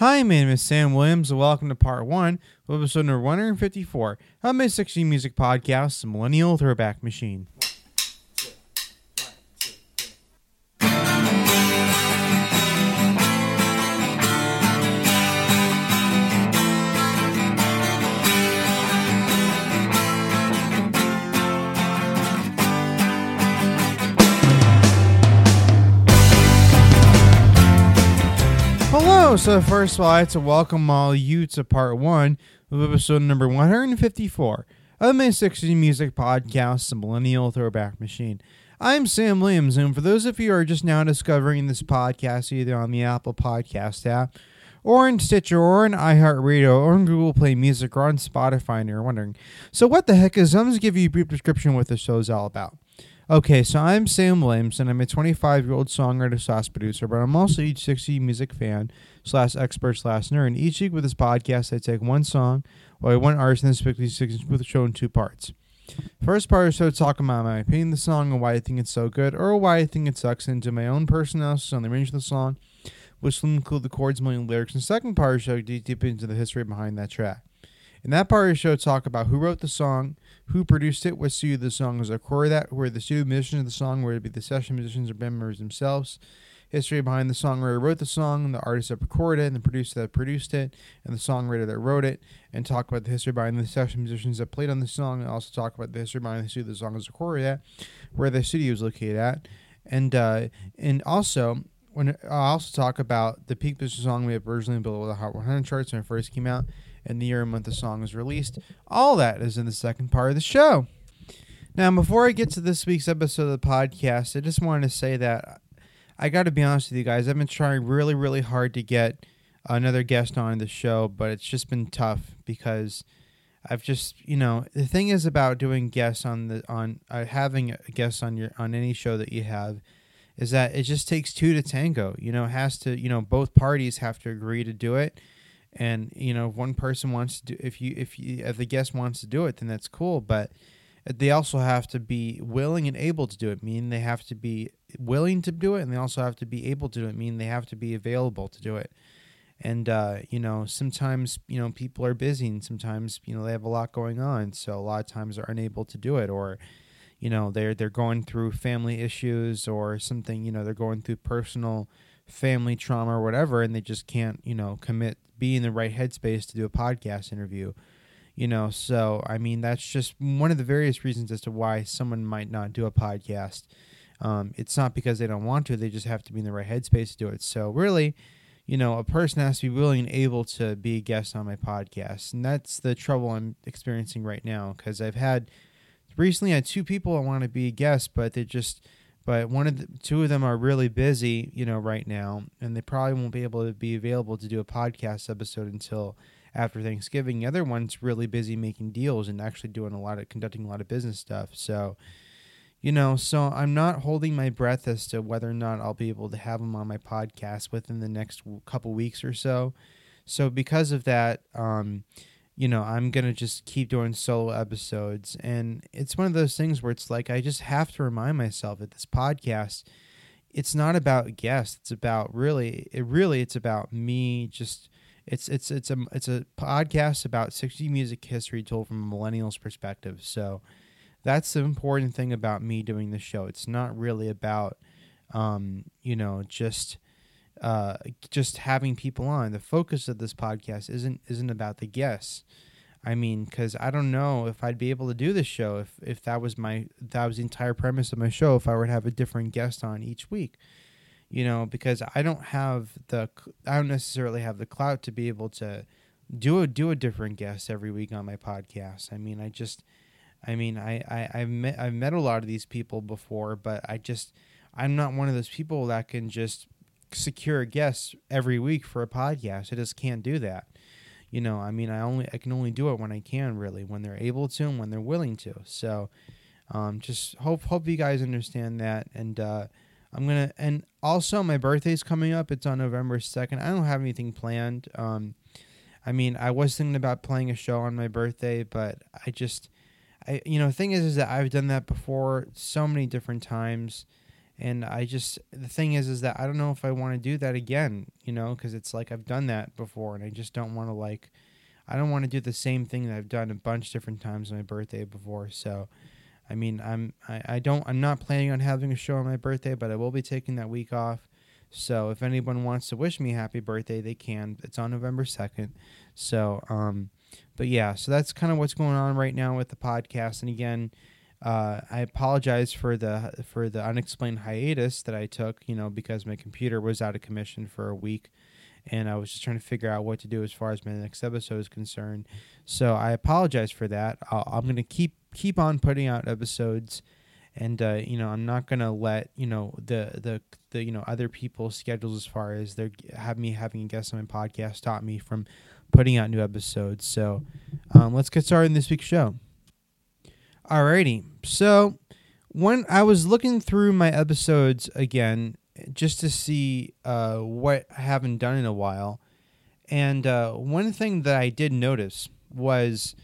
Hi, my name is Sam Williams, and welcome to part one of episode number 154 of my 60 Music Podcast, Millennial Throwback Machine. So first of all, I'd to welcome all you to part one of episode number 154 of my 60 Music Podcast, the Millennial Throwback Machine. I'm Sam Williams, and for those of you who are just now discovering this podcast either on the Apple Podcast app, or in Stitcher, or in iHeartRadio, or in Google Play Music, or on Spotify, and you're wondering, so what the heck is, I'm to give you a brief description of what the show is all about. Okay, so I'm Sam Williams, and I'm a 25 year old songwriter sauce producer, but I'm also each 60 music fan slash expert slash nerd. Each week with this podcast, I take one song or one artist and then speak with the show in two parts. First part of the show, talk about my opinion of the song and why I think it's so good, or why I think it sucks, and do my own personal on the arrangement of the song, which will include the chords, million lyrics. And second part of the show, deep, deep into the history behind that track. In that part of the show, talk about who wrote the song, who produced it, what studio the song was recorded at, who are the studio musicians of the song, whether it be the session musicians or band members themselves, history behind the songwriter who wrote the song, the artist that recorded it, and the producer that produced it, and the songwriter that wrote it, and talk about the history behind the session musicians that played on the song, and also talk about the history behind the studio the song was recorded at, where the studio is located at, and uh, and also when I also talk about the peak position song we originally built with the Hot 100 charts when it first came out and the year and month the song was released. All that is in the second part of the show. Now, before I get to this week's episode of the podcast, I just wanted to say that I got to be honest with you guys. I've been trying really, really hard to get another guest on the show, but it's just been tough because I've just, you know, the thing is about doing guests on the on uh, having a guest on your on any show that you have is that it just takes two to tango. You know, has to, you know, both parties have to agree to do it and you know if one person wants to do if you if you if the guest wants to do it then that's cool but they also have to be willing and able to do it meaning they have to be willing to do it and they also have to be able to do it meaning they have to be available to do it. And uh, you know sometimes you know people are busy and sometimes you know they have a lot going on so a lot of times they're unable to do it or you know they're they're going through family issues or something you know they're going through personal family trauma or whatever and they just can't you know commit be in the right headspace to do a podcast interview you know so i mean that's just one of the various reasons as to why someone might not do a podcast. Um, it's not because they don't want to they just have to be in the right headspace to do it. So really you know a person has to be willing and able to be a guest on my podcast and that's the trouble i'm experiencing right now because i've had recently I had two people I want to be a guest but they just but one of the two of them are really busy, you know, right now, and they probably won't be able to be available to do a podcast episode until after Thanksgiving. The other one's really busy making deals and actually doing a lot of conducting a lot of business stuff. So, you know, so I'm not holding my breath as to whether or not I'll be able to have them on my podcast within the next couple weeks or so. So because of that, um, you know, I'm to just keep doing solo episodes. And it's one of those things where it's like, I just have to remind myself that this podcast, it's not about guests. It's about really, it really, it's about me just, it's, it's, it's a, it's a podcast about 60 music history told from a millennial's perspective. So that's the important thing about me doing the show. It's not really about, um, you know, just, uh, just having people on. The focus of this podcast isn't isn't about the guests. I mean, because I don't know if I'd be able to do this show if if that was my that was the entire premise of my show. If I were to have a different guest on each week, you know, because I don't have the I don't necessarily have the clout to be able to do a do a different guest every week on my podcast. I mean, I just, I mean, I I I've met I've met a lot of these people before, but I just I'm not one of those people that can just secure guests every week for a podcast. I just can't do that. You know, I mean, I only I can only do it when I can, really, when they're able to and when they're willing to. So, um, just hope hope you guys understand that. And uh, I'm gonna and also my birthday's coming up. It's on November second. I don't have anything planned. Um, I mean, I was thinking about playing a show on my birthday, but I just, I you know, the thing is, is that I've done that before so many different times and I just the thing is is that I don't know if I want to do that again, you know, because it's like I've done that before, and I just don't want to like I don't want to do the same thing that I've done a bunch different times on my birthday before. So, I mean, I'm I, I don't I'm not planning on having a show on my birthday, but I will be taking that week off. So if anyone wants to wish me happy birthday, they can. It's on November second. So um, but yeah, so that's kind of what's going on right now with the podcast. And again, uh, I apologize for the for the unexplained hiatus that I took. You know, because my computer was out of commission for a week and I was just trying to figure out what to do as far as my next episode is concerned. So I apologize for that. i am going to keep keep on putting out episodes, and uh, you know I'm not to let you know the the the you know other people's schedules as far as they're have me having a guest on my podcast stop me from putting out new episodes. So um, let's get started in this week's show. Alrighty, so when I was looking through my episodes again just to see uh, what I haven't done in a while. And uh, one thing that I did notice was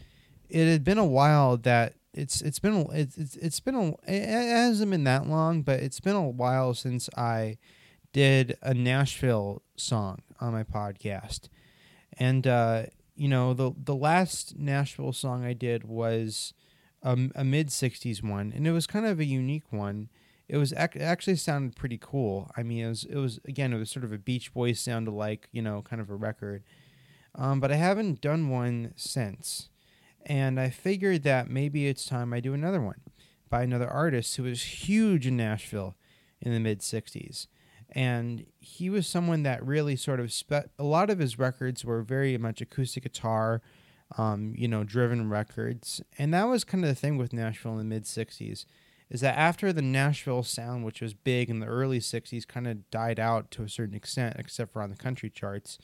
it had been a while that it's it's been it's it's, been a, it hasn't been that long, but it's been a while since I did a Nashville song on my podcast. And uh, you know the the last Nashville song I did was a, a mid '60s one, and it was kind of a unique one it was ac- actually sounded pretty cool. I mean, it was it was again it was sort of a Beach Boys sound alike, you know, kind of a record. Um, but I haven't done one since, and I figured that maybe it's time I do another one by another artist who was huge in Nashville in the mid '60s, and he was someone that really sort of spe- a lot of his records were very much acoustic guitar. Um, you know, driven records, and that was kind of the thing with Nashville in the mid '60s is that after the Nashville sound, which was big in the early 60s, kind of died out to a certain extent, except for on the country charts,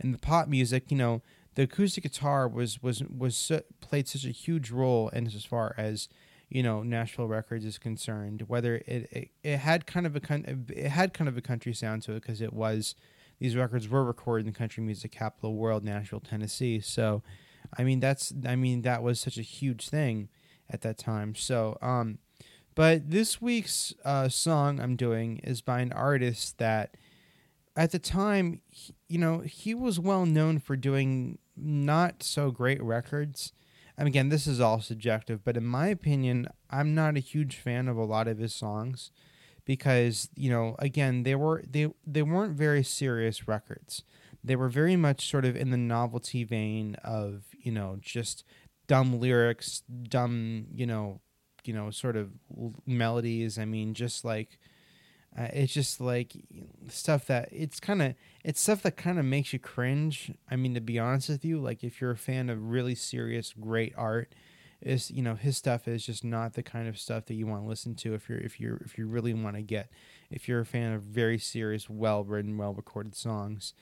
and the pop music, you know, the acoustic guitar was was was played such a huge role in as far as you know Nashville records is concerned. Whether it it, it had kind of a it had kind of a country sound to it because it was these records were recorded in the country music capital world, Nashville, Tennessee. So, I mean that's I mean that was such a huge thing at that time. So, um, but this week's uh, song I'm doing is by an artist that, at the time, you know, he was well known for doing not so great records. And again, this is all subjective, but in my opinion, I'm not a huge fan of a lot of his songs because you know, again, they were they they weren't very serious records. They were very much sort of in the novelty vein of you know just dumb lyrics, dumb you know you know sort of melodies i mean just like uh, it's just like stuff that it's kind of it's stuff that kind of makes you cringe. I mean to be honest with you like if you're a fan of really serious great art is you know his stuff is just not the kind of stuff that you want to listen to if you're if you're if you really want to get if you're a fan of very serious well written well recorded songs.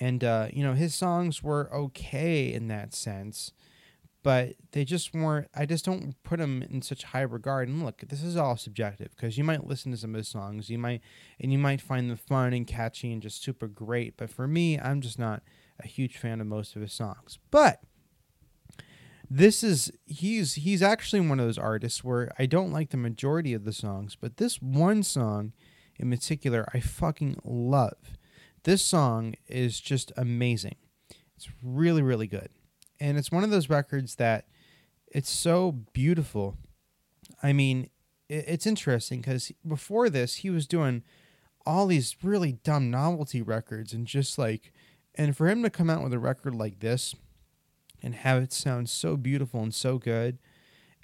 And uh, you know his songs were okay in that sense but they just weren't. I just don't put them in such high regard. And look, this is all subjective because you might listen to some of his songs, you might, and you might find them fun and catchy and just super great. But for me, I'm just not a huge fan of most of his songs. But this is he's he's actually one of those artists where I don't like the majority of the songs, but this one song in particular I fucking love. This song is just amazing. It's really really good and it's one of those records that it's so beautiful. I mean, it's interesting because before this, he was doing all these really dumb novelty records and just like, and for him to come out with a record like this and have it sound so beautiful and so good,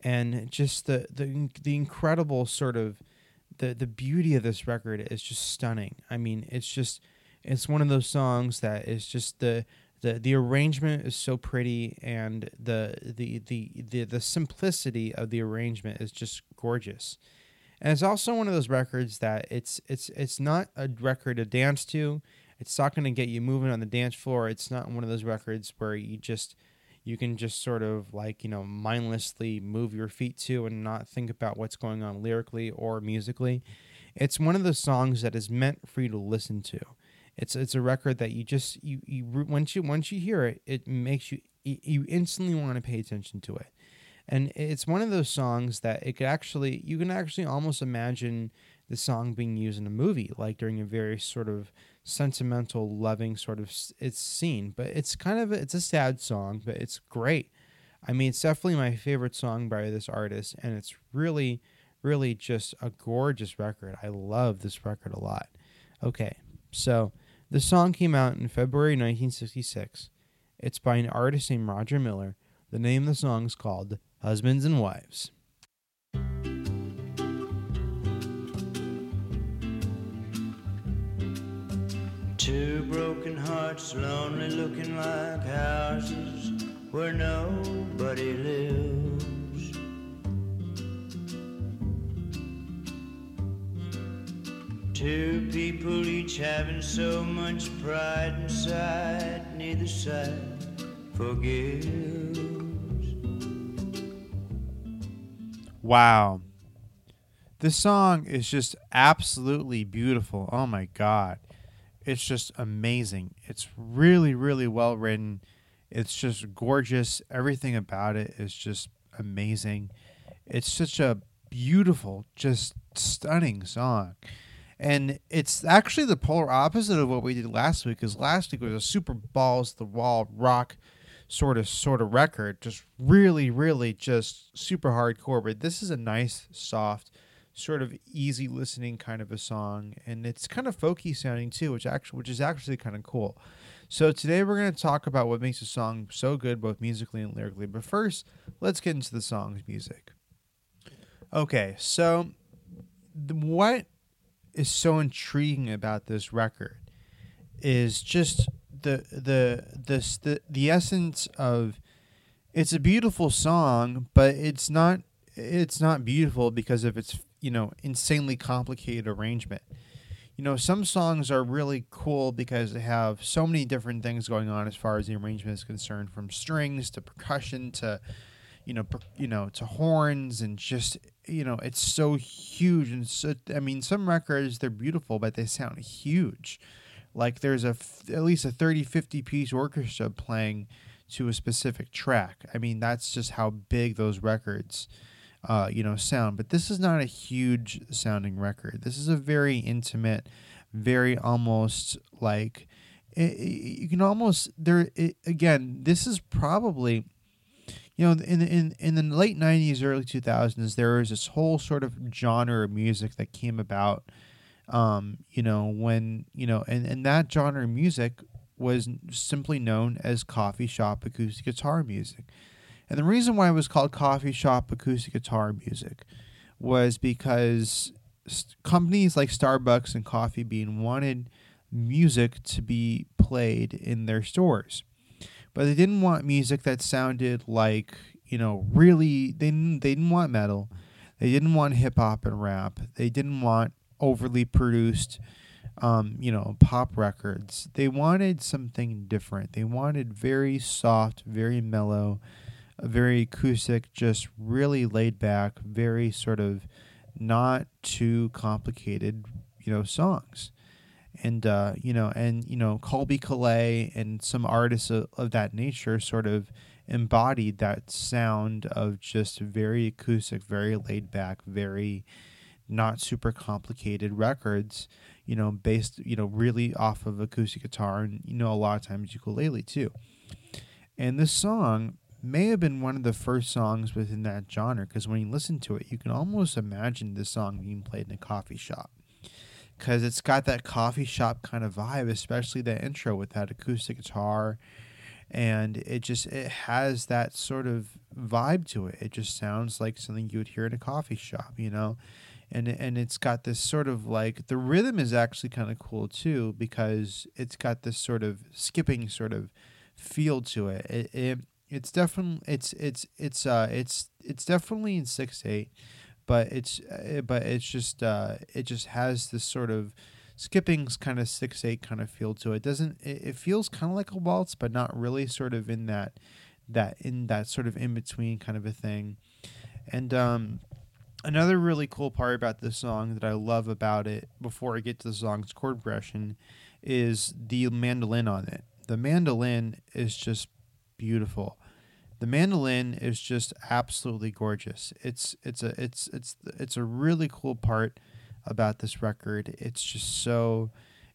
and just the the the incredible sort of the the beauty of this record is just stunning. I mean, it's just it's one of those songs that is just the the the arrangement is so pretty and the the the the, the simplicity of the arrangement is just gorgeous. And it's also one of those records that it's it's it's not a record to dance to. It's not going to get you moving on the dance floor. It's not one of those records where you just you can just sort of like you know mindlessly move your feet to and not think about what's going on lyrically or musically. It's one of those songs that is meant for you to listen to it's it's a record that you just you you once you once you hear it, it makes you you instantly want to pay attention to it. And it's one of those songs that it could actually you can actually almost imagine the song being used in a movie, like during a very sort of sentimental, loving sort of it's scene. But it's kind of it's a sad song, but it's great. I mean, it's definitely my favorite song by this artist, and it's really, really just a gorgeous record. I love this record a lot. Okay, so the song came out in February 1966. It's by an artist named Roger Miller. The name of the song is called Husbands and Wives. Two broken hearts, lonely looking like houses where nobody lives. Two people each having so much pride inside, neither side forgives. Wow. This song is just absolutely beautiful. Oh my God. It's just amazing. It's really, really well written. It's just gorgeous. Everything about it is just amazing. It's such a beautiful, just stunning song. And it's actually the polar opposite of what we did last week, because last week was a super balls the wall rock sort of sort of record. Just really, really just super hardcore. But this is a nice, soft, sort of easy listening kind of a song, and it's kind of folky sounding too, which actually which is actually kind of cool. So today we're going to talk about what makes a song so good, both musically and lyrically. But first, let's get into the song's music. Okay, so what is so intriguing about this record is just the the the the, the essence of it's a beautiful song, but it's not it's not beautiful because of its you know, insanely complicated arrangement. You know, some songs are really cool because they have so many different things going on as far as the arrangement is concerned, from strings to percussion to, you know, per, you know, to horns and just, you know, it's so huge and so. I mean, some records they're beautiful, but they sound huge. Like there's a at least a 30, 50 piece orchestra playing to a specific track. I mean, that's just how big those records uh, you know, sound. But this is not a huge sounding record. This is a very intimate, very almost like it, it, you can almost there it, again. This is probably you know in in in the late 90s early 2000s there was this whole sort of genre of music that came about um you know when you know and and that genre of music was simply known as coffee shop acoustic guitar music and the reason why it was called coffee shop acoustic guitar music was because companies like Starbucks and Coffee Bean wanted music to be played in their stores. But they didn't want music that sounded like, you know, really they didn't they didn't want metal. They didn't want hip hop and rap. They didn't want overly produced um, you know, pop records. They wanted something different. They wanted very soft, very mellow, very acoustic, just really laid back, very sort of not too complicated, you know, songs. And uh, you know, and you know, Colbie Caillat and some artists of, of that nature sort of embodied that sound of just very acoustic, very laid back, very not super complicated records, you know, based, you know, really off of acoustic guitar and, you know, a lot of times ukulele too. And this song may have been one of the first songs within that genre because when you listen to it, you can almost imagine this song being played in a coffee shop because it's got that coffee shop kind of vibe, especially the intro with that acoustic guitar, and it just it has that sort of vibe to it. It just sounds like something you would hear in a coffee shop, you know. And, and it's got this sort of like the rhythm is actually kind of cool too because it's got this sort of skipping sort of feel to it. It, it it's definitely it's it's it's uh it's it's definitely in six eight, but it's uh, but it's just uh it just has this sort of skipping's kind of six eight kind of feel to it. Doesn't it, it feels kind of like a waltz, but not really. Sort of in that that in that sort of in between kind of a thing, and um. Another really cool part about this song that I love about it, before I get to the song's chord progression, is the mandolin on it. The mandolin is just beautiful. The mandolin is just absolutely gorgeous. It's it's a it's it's it's a really cool part about this record. It's just so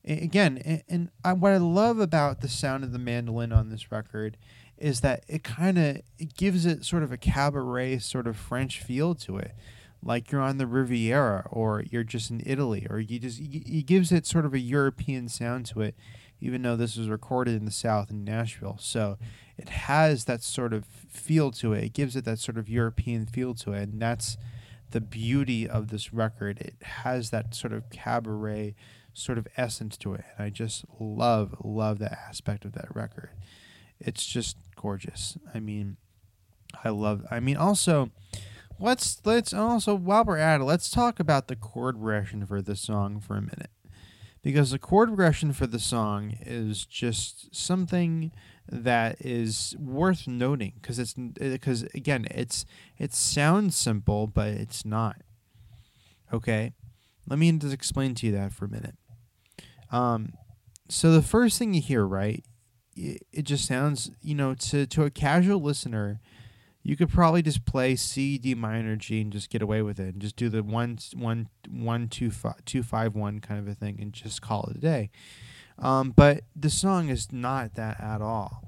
again, and I, what I love about the sound of the mandolin on this record is that it kind of it gives it sort of a cabaret sort of French feel to it, like you're on the Riviera or you're just in Italy, or you just it gives it sort of a European sound to it, even though this was recorded in the South in Nashville. So it has that sort of feel to it. It gives it that sort of European feel to it, and that's the beauty of this record. It has that sort of cabaret sort of essence to it. And I just love, love that aspect of that record. It's just gorgeous. I mean, I love I mean also let's let's also while we're at it, let's talk about the chord progression for this song for a minute. Because the chord progression for the song is just something that is worth noting because it's because again it's it sounds simple but it's not. Okay? Let me just explain to you that for a minute. Um so the first thing you hear right it, it just sounds you know to to a casual listener you could probably just play C D minor G and just get away with it and just do the one one one two five two five one kind of a thing and just call it a day um, but the song is not that at all,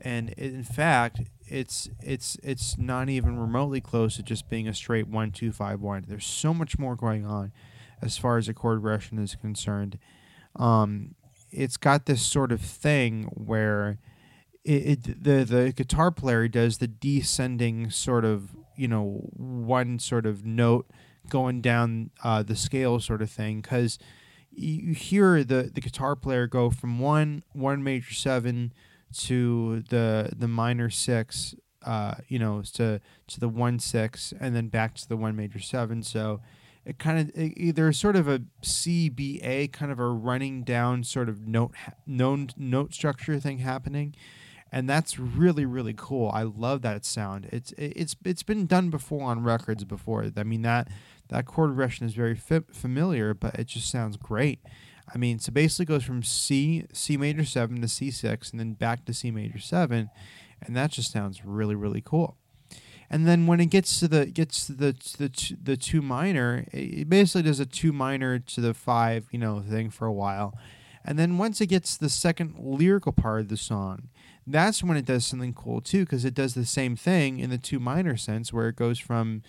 and it, in fact, it's it's it's not even remotely close to just being a straight one two five one. There's so much more going on, as far as the chord progression is concerned. Um, it's got this sort of thing where it, it the the guitar player does the descending sort of you know one sort of note going down uh, the scale sort of thing because you hear the, the guitar player go from one one major seven to the the minor six, uh, you know, to to the one six, and then back to the one major seven. So it kind of it, there's sort of a C B A kind of a running down sort of note known note structure thing happening. And that's really really cool. I love that sound. It's it's it's been done before on records before. I mean that that chord progression is very fi- familiar, but it just sounds great. I mean, so basically goes from C C major seven to C six, and then back to C major seven, and that just sounds really really cool. And then when it gets to the gets to the to the t- the two minor, it basically does a two minor to the five, you know, thing for a while, and then once it gets to the second lyrical part of the song, that's when it does something cool too, because it does the same thing in the two minor sense, where it goes from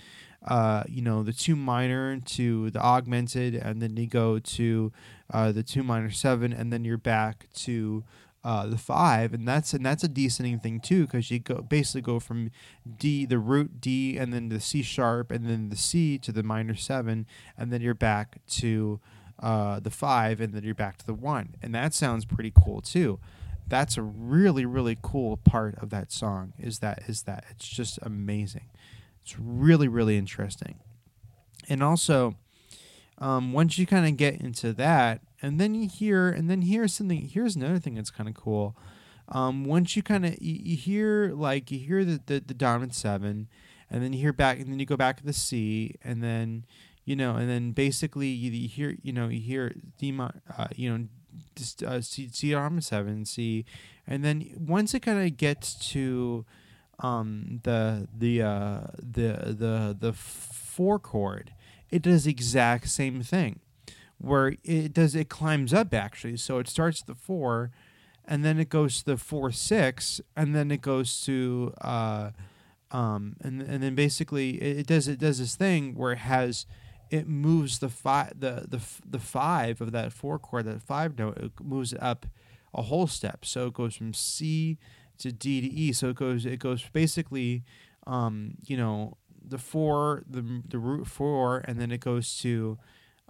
uh, you know, the two minor to the augmented, and then you go to uh, the two minor seven, and then you're back to uh, the five, and that's and that's a descending thing too, because you go basically go from D, the root D, and then the C sharp, and then the C to the minor seven, and then you're back to uh, the five, and then you're back to the one, and that sounds pretty cool too. That's a really really cool part of that song. Is that is that it's just amazing. It's really, really interesting. And also, um, once you kind of get into that, and then you hear, and then here's something. Here's another thing that's kind of cool. Um, once you kind of you, you, hear like you hear the, the the dominant seven, and then you hear back, and then you go back to the C, and then you know, and then basically you, you hear you know you hear D uh, you know just uh, C C dominant seven C, and then once it kind of gets to um, the the uh, the the the four chord, it does exact same thing, where it does it climbs up actually. So it starts the four, and then it goes to the four six, and then it goes to uh, um, and and then basically it, it does it does this thing where it has it moves the five the the the five of that four chord that five note it moves up a whole step. So it goes from C to D to E. So it goes it goes basically, um, you know, the four the the root four, and then it goes to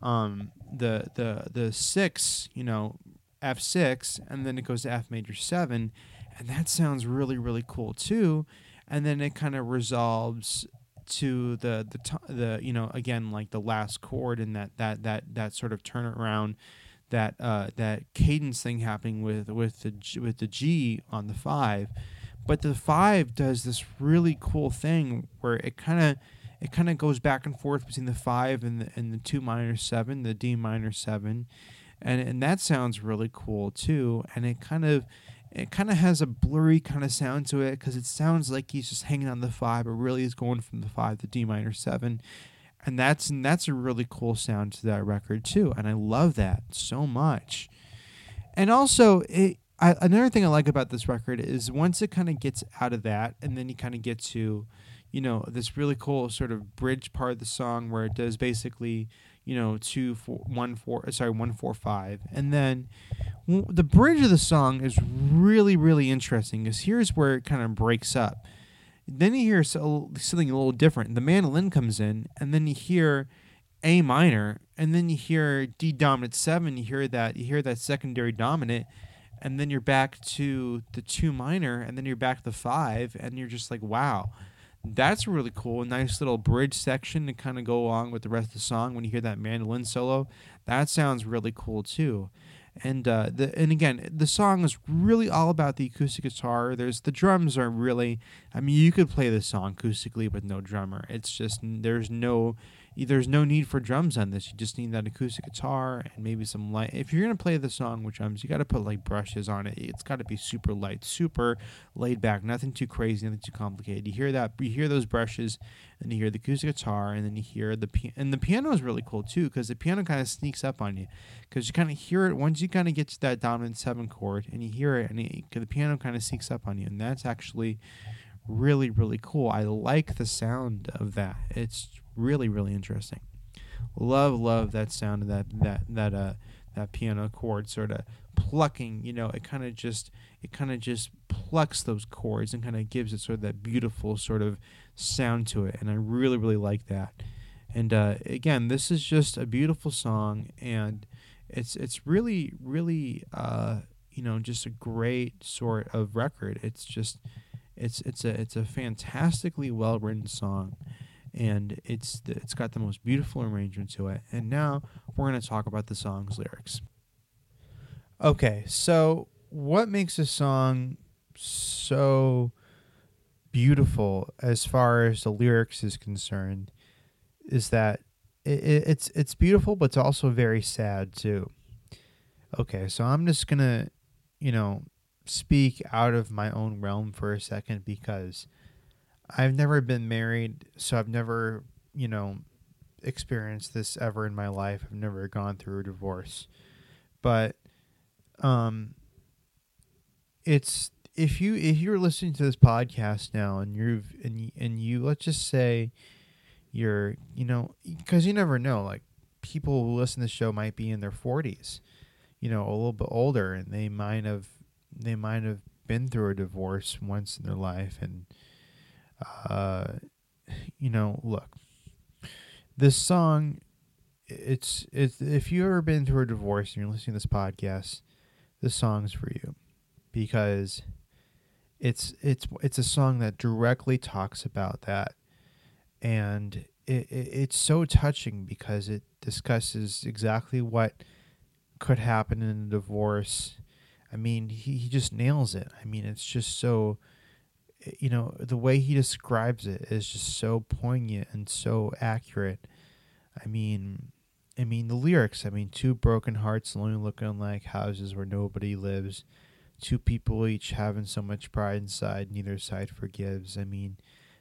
um, the the the six, you know, F six, and then it goes to F major seven, and that sounds really really cool too. And then it kind of resolves to the the the you know again like the last chord and that that that that sort of turnaround that uh, that cadence thing happening with with the G, with the G on the five, but the five does this really cool thing where it kind of it kind of goes back and forth between the five and the and the two minor seven, the D minor seven, and and that sounds really cool too. And it kind of it kind of has a blurry kind of sound to it because it sounds like he's just hanging on the five, but really is going from the five to D minor seven. And that's and that's a really cool sound to that record too and i love that so much. And also it I, another thing i like about this record is once it kind of gets out of that and then you kind of get to you know this really cool sort of bridge part of the song where it does basically you know two four one four uh, sorry one four five. And then w- the bridge of the song is really really interesting because here's where it kind of breaks up. Then you hear so, something a little different. The mandolin comes in and then you hear a minor and then you hear d dominant 7 you hear that you hear that secondary dominant and then you're back to the 2 minor and then you're back to the 5 and you're just like wow that's really cool. A nice little bridge section to kind of go along with the rest of the song. When you hear that mandolin solo, that sounds really cool too. And uh, the and again, the song is really all about the acoustic guitar. There's the drums are really. I mean, you could play this song acoustically with no drummer. It's just there's no there's no need for drums on this. You just need that acoustic guitar and maybe some light. If you're gonna play the song with drums, you got to put like brushes on it. It's got to be super light, super laid back, nothing too crazy, nothing too complicated. You hear that, you hear those brushes, and you hear the acoustic guitar, and then you hear the piano. And the piano is really cool too because the piano kind of sneaks up on you because you kind of hear it once you kind of get to that dominant seven chord and you hear it, and it, the piano kind of sneaks up on you, and that's actually really really cool. I like the sound of that. It's really really interesting. Love love that sound of that that that uh that piano chord sort of plucking. You know, it kind of just it kind of just plucks those chords and kind of gives it sort of that beautiful sort of sound to it, and I really really like that. And uh, again, this is just a beautiful song, and it's it's really really uh, you know just a great sort of record. It's just it's it's a it's a fantastically well written song, and it's it's got the most beautiful arrangement to it. And now we're going to talk about the song's lyrics. Okay, so what makes a song so beautiful as far as the lyrics is concerned is that it, it's it's beautiful, but it's also very sad too. Okay, so I'm just gonna, you know, speak out of my own realm for a second because I've never been married, so I've never, you know, experienced this ever in my life. I've never gone through a divorce. But um it's if you if you're listening to this podcast now and you've and you, and you let's just say you're you know because you never know like people who listen to the show might be in their 40s you know a little bit older and they might have they might have been through a divorce once in their life and uh you know look this song it's it's if you've ever been through a divorce and you're listening to this podcast this song's for you because it's it's it's a song that directly talks about that and it, it, it's so touching because it discusses exactly what could happen in a divorce I mean, he, he just nails it. I mean, it's just so, you know, the way he describes it is just so poignant and so accurate. I mean, I mean the lyrics. I mean, two broken hearts lonely looking like houses where nobody lives. Two people each having so much pride inside, neither side forgives. I mean,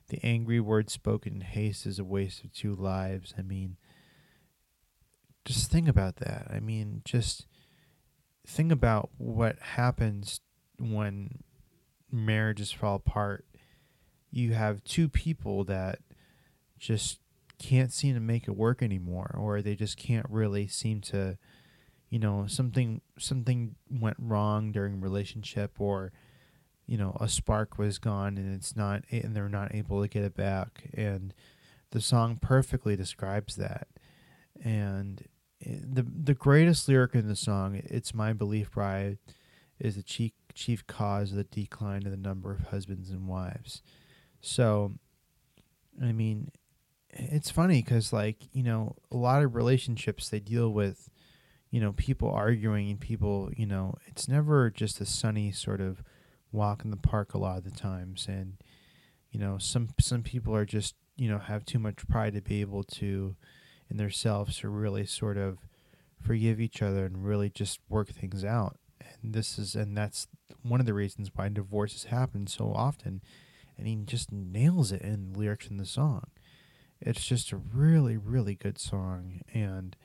the angry word spoken in haste is a waste of two lives. I mean, just think about that. I mean, just think about what happens when marriages fall apart. You have two people that just can't seem to make it work anymore or they just can't really seem to you know something something went wrong during relationship or you know a spark was gone and it's not and they're not able to get it back and the song perfectly describes that and the the greatest lyric in the song, "It's my belief, bride," is the chief chief cause of the decline of the number of husbands and wives. So, I mean, it's funny because like you know a lot of relationships they deal with, you know, people arguing and people you know it's never just a sunny sort of walk in the park a lot of the times and you know some some people are just you know have too much pride to be able to in themselves to really sort of forgive each other and really just work things out. And this is and that's one of the reasons why divorces happen so often. And he just nails it in the lyrics in the song. it's just a really really good song and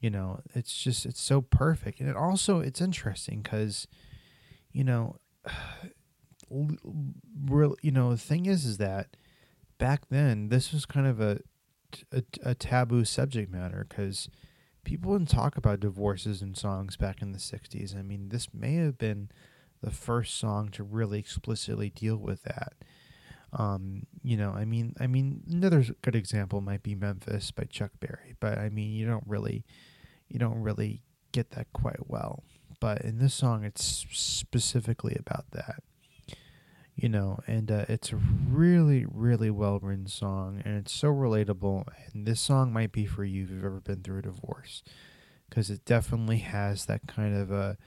you know it's just it's so perfect and it also it's interesting because you know real you know the thing is is that back then this was kind of a a, a taboo subject matter because people didn't talk about divorces in songs back in the 60s i mean this may have been the first song to really explicitly deal with that. Um, you know, I mean, I mean, another good example might be Memphis by Chuck Berry, but I mean, you don't really, you don't really get that quite well. But in this song, it's specifically about that, you know, and uh, it's a really, really well written song, and it's so relatable. And this song might be for you if you've ever been through a divorce, because it definitely has that kind of a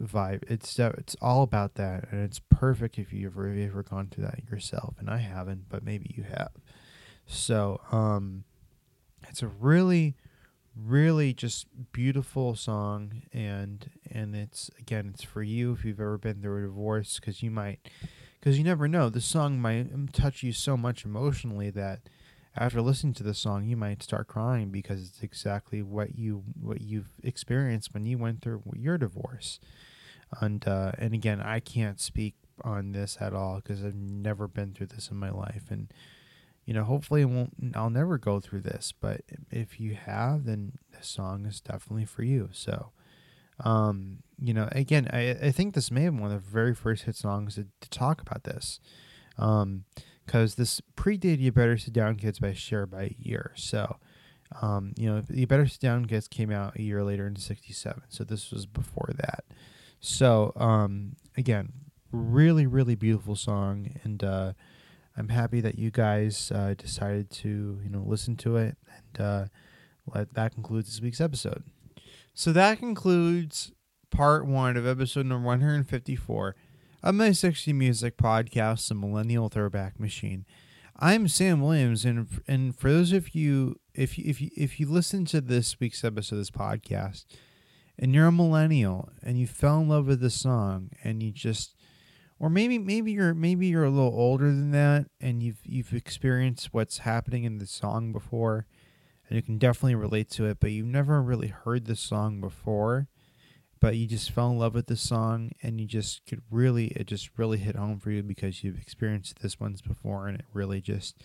vibe. It's it's all about that, and it's perfect if you've ever ever gone through that yourself. And I haven't, but maybe you have. So, um, it's a really, really just beautiful song, and and it's again, it's for you if you've ever been through a divorce, because you might, because you never know. The song might um, touch you so much emotionally that after listening to the song you might start crying because it's exactly what you what you've experienced when you went through your divorce and uh, and again, I can't speak on this at all because I've never been through this in my life, and you know, hopefully, it won't. I'll never go through this. But if you have, then this song is definitely for you. So, um, you know, again, I I think this may have been one of the very first hit songs to, to talk about this. Um, because this predated "You Better Sit Down, Kids" by Cher by a year. So, um, you know, "You Better Sit Down, Kids" came out a year later in '67. So this was before that. So um, again, really, really beautiful song, and uh, I'm happy that you guys uh, decided to you know listen to it, and uh, let, that concludes this week's episode. So that concludes part one of episode number 154 of my 60 Music podcast, The Millennial Throwback Machine. I'm Sam Williams, and and for those of you, if you, if you, if you listen to this week's episode of this podcast, and you're a millennial and you fell in love with the song and you just or maybe maybe you're maybe you're a little older than that and you've you've experienced what's happening in the song before and you can definitely relate to it but you've never really heard the song before but you just fell in love with the song and you just could really it just really hit home for you because you've experienced this once before and it really just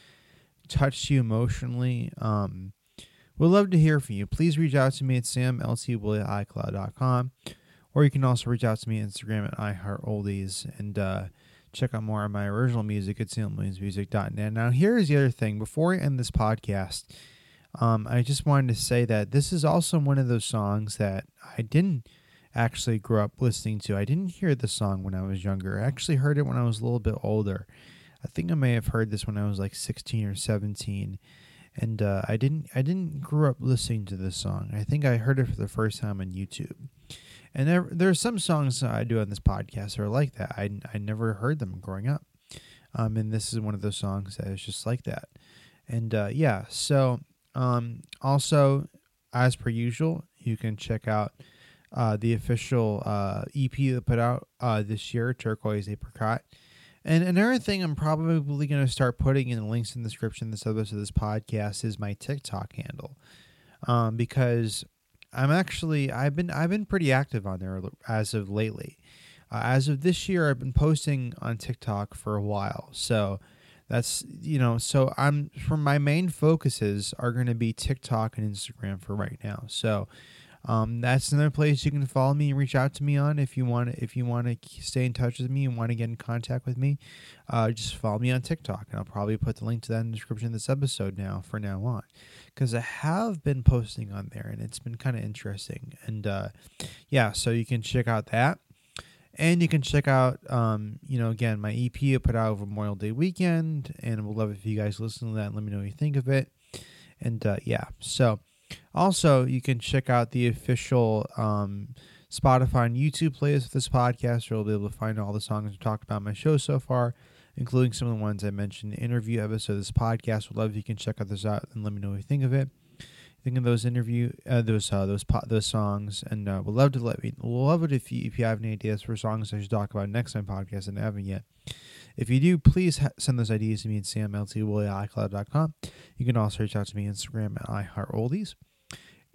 touched you emotionally um We'd love to hear from you. Please reach out to me at samltwilli or you can also reach out to me on Instagram at iHeartOldies and uh, check out more of my original music at samwilliamsmusic.net. Now, here's the other thing. Before I end this podcast, um, I just wanted to say that this is also one of those songs that I didn't actually grow up listening to. I didn't hear the song when I was younger. I actually heard it when I was a little bit older. I think I may have heard this when I was like 16 or 17 and uh, I didn't I didn't grow up listening to this song. I think I heard it for the first time on YouTube. And there there are some songs I do on this podcast that are like that. I I never heard them growing up, um, and this is one of those songs that is just like that. And uh, yeah, so um, also as per usual, you can check out uh, the official uh, EP that put out uh, this year, Turquoise Apricot. And another thing I'm probably going to start putting in the links in the description this episode of this podcast is my TikTok handle, um, because I'm actually I've been I've been pretty active on there as of lately. Uh, as of this year, I've been posting on TikTok for a while, so that's you know so I'm from my main focuses are going to be TikTok and Instagram for right now. So um, that's another place you can follow me and reach out to me on if you want if you want to stay in touch with me and want to get in contact with me. Uh, just follow me on TikTok, and I'll probably put the link to that in the description of this episode now for now on, because I have been posting on there and it's been kind of interesting. And uh, yeah, so you can check out that. And you can check out, um, you know, again, my EP I put out over Memorial Day weekend, and we'll love if you guys listen to that and let me know what you think of it. And uh, yeah, so also, you can check out the official um, Spotify and YouTube playlist of this podcast, where you'll be able to find all the songs we talked about my show so far, including some of the ones I mentioned in the interview episode of this podcast. Would love if you can check out those out and let me know what you think of it. Think of those interview, uh, those uh, those po- those songs, and uh, would love to let me love it if you if you have any ideas for songs I should talk about next time podcast and I haven't yet. If you do, please ha- send those ideas to me at samltwilli@icloud.com. You can also reach out to me on Instagram at iHeartOldies.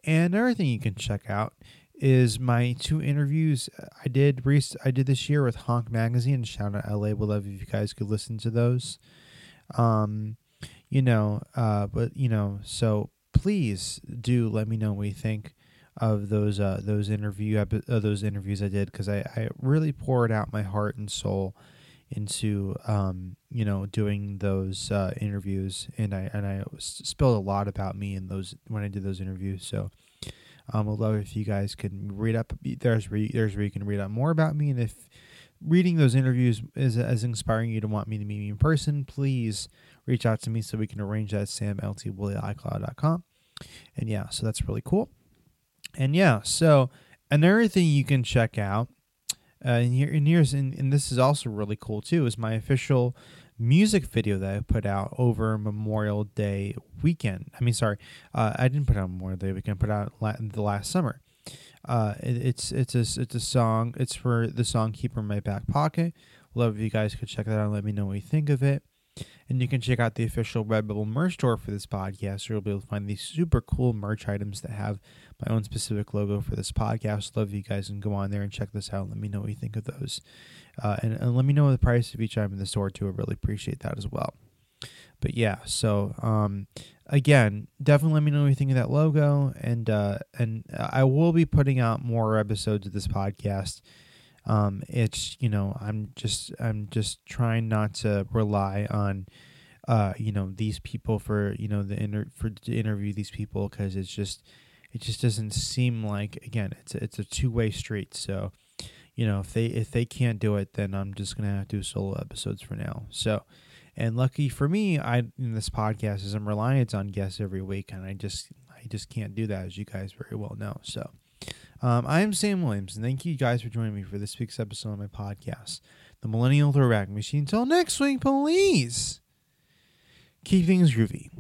And another thing you can check out is my two interviews I did rec- I did this year with Honk Magazine. Shout out LA. Would love if you guys could listen to those. Um, you know, uh, but you know, so please do let me know what you think of those uh, those interview uh, those interviews I did because I, I really poured out my heart and soul into um, you know doing those uh, interviews. And I and I spilled a lot about me in those when I did those interviews. So um, I'd love if you guys could read up there's where you, there's where you can read up more about me. And if reading those interviews is as inspiring you to want me to meet me in person please reach out to me so we can arrange that samltwilli@icloud.com and yeah so that's really cool and yeah, so another thing you can check out, uh, and, here, and here's and, and this is also really cool too, is my official music video that I put out over Memorial Day weekend. I mean, sorry, uh, I didn't put out Memorial Day weekend. Put out la- the last summer. Uh, it, it's it's a it's a song. It's for the song "Keeper in My Back Pocket." Love if you guys could check that out. and Let me know what you think of it. And you can check out the official Redbubble merch store for this podcast. You'll be able to find these super cool merch items that have my own specific logo for this podcast. Love you guys and go on there and check this out. Let me know what you think of those. Uh, and, and let me know the price of each item in the store too. I really appreciate that as well. But yeah, so um, again, definitely let me know what you think of that logo. And uh, and I will be putting out more episodes of this podcast. Um, it's you know I'm just I'm just trying not to rely on uh you know these people for you know the inter for to interview these people because it's just it just doesn't seem like again it's a, it's a two way street so you know if they if they can't do it then I'm just gonna have to do solo episodes for now so and lucky for me I in this podcast is I'm reliant on guests every week and I just I just can't do that as you guys very well know so. Um, I am Sam Williams, and thank you guys for joining me for this week's episode of my podcast, The Millennial Throwback Machine. Until next week, please keep things groovy.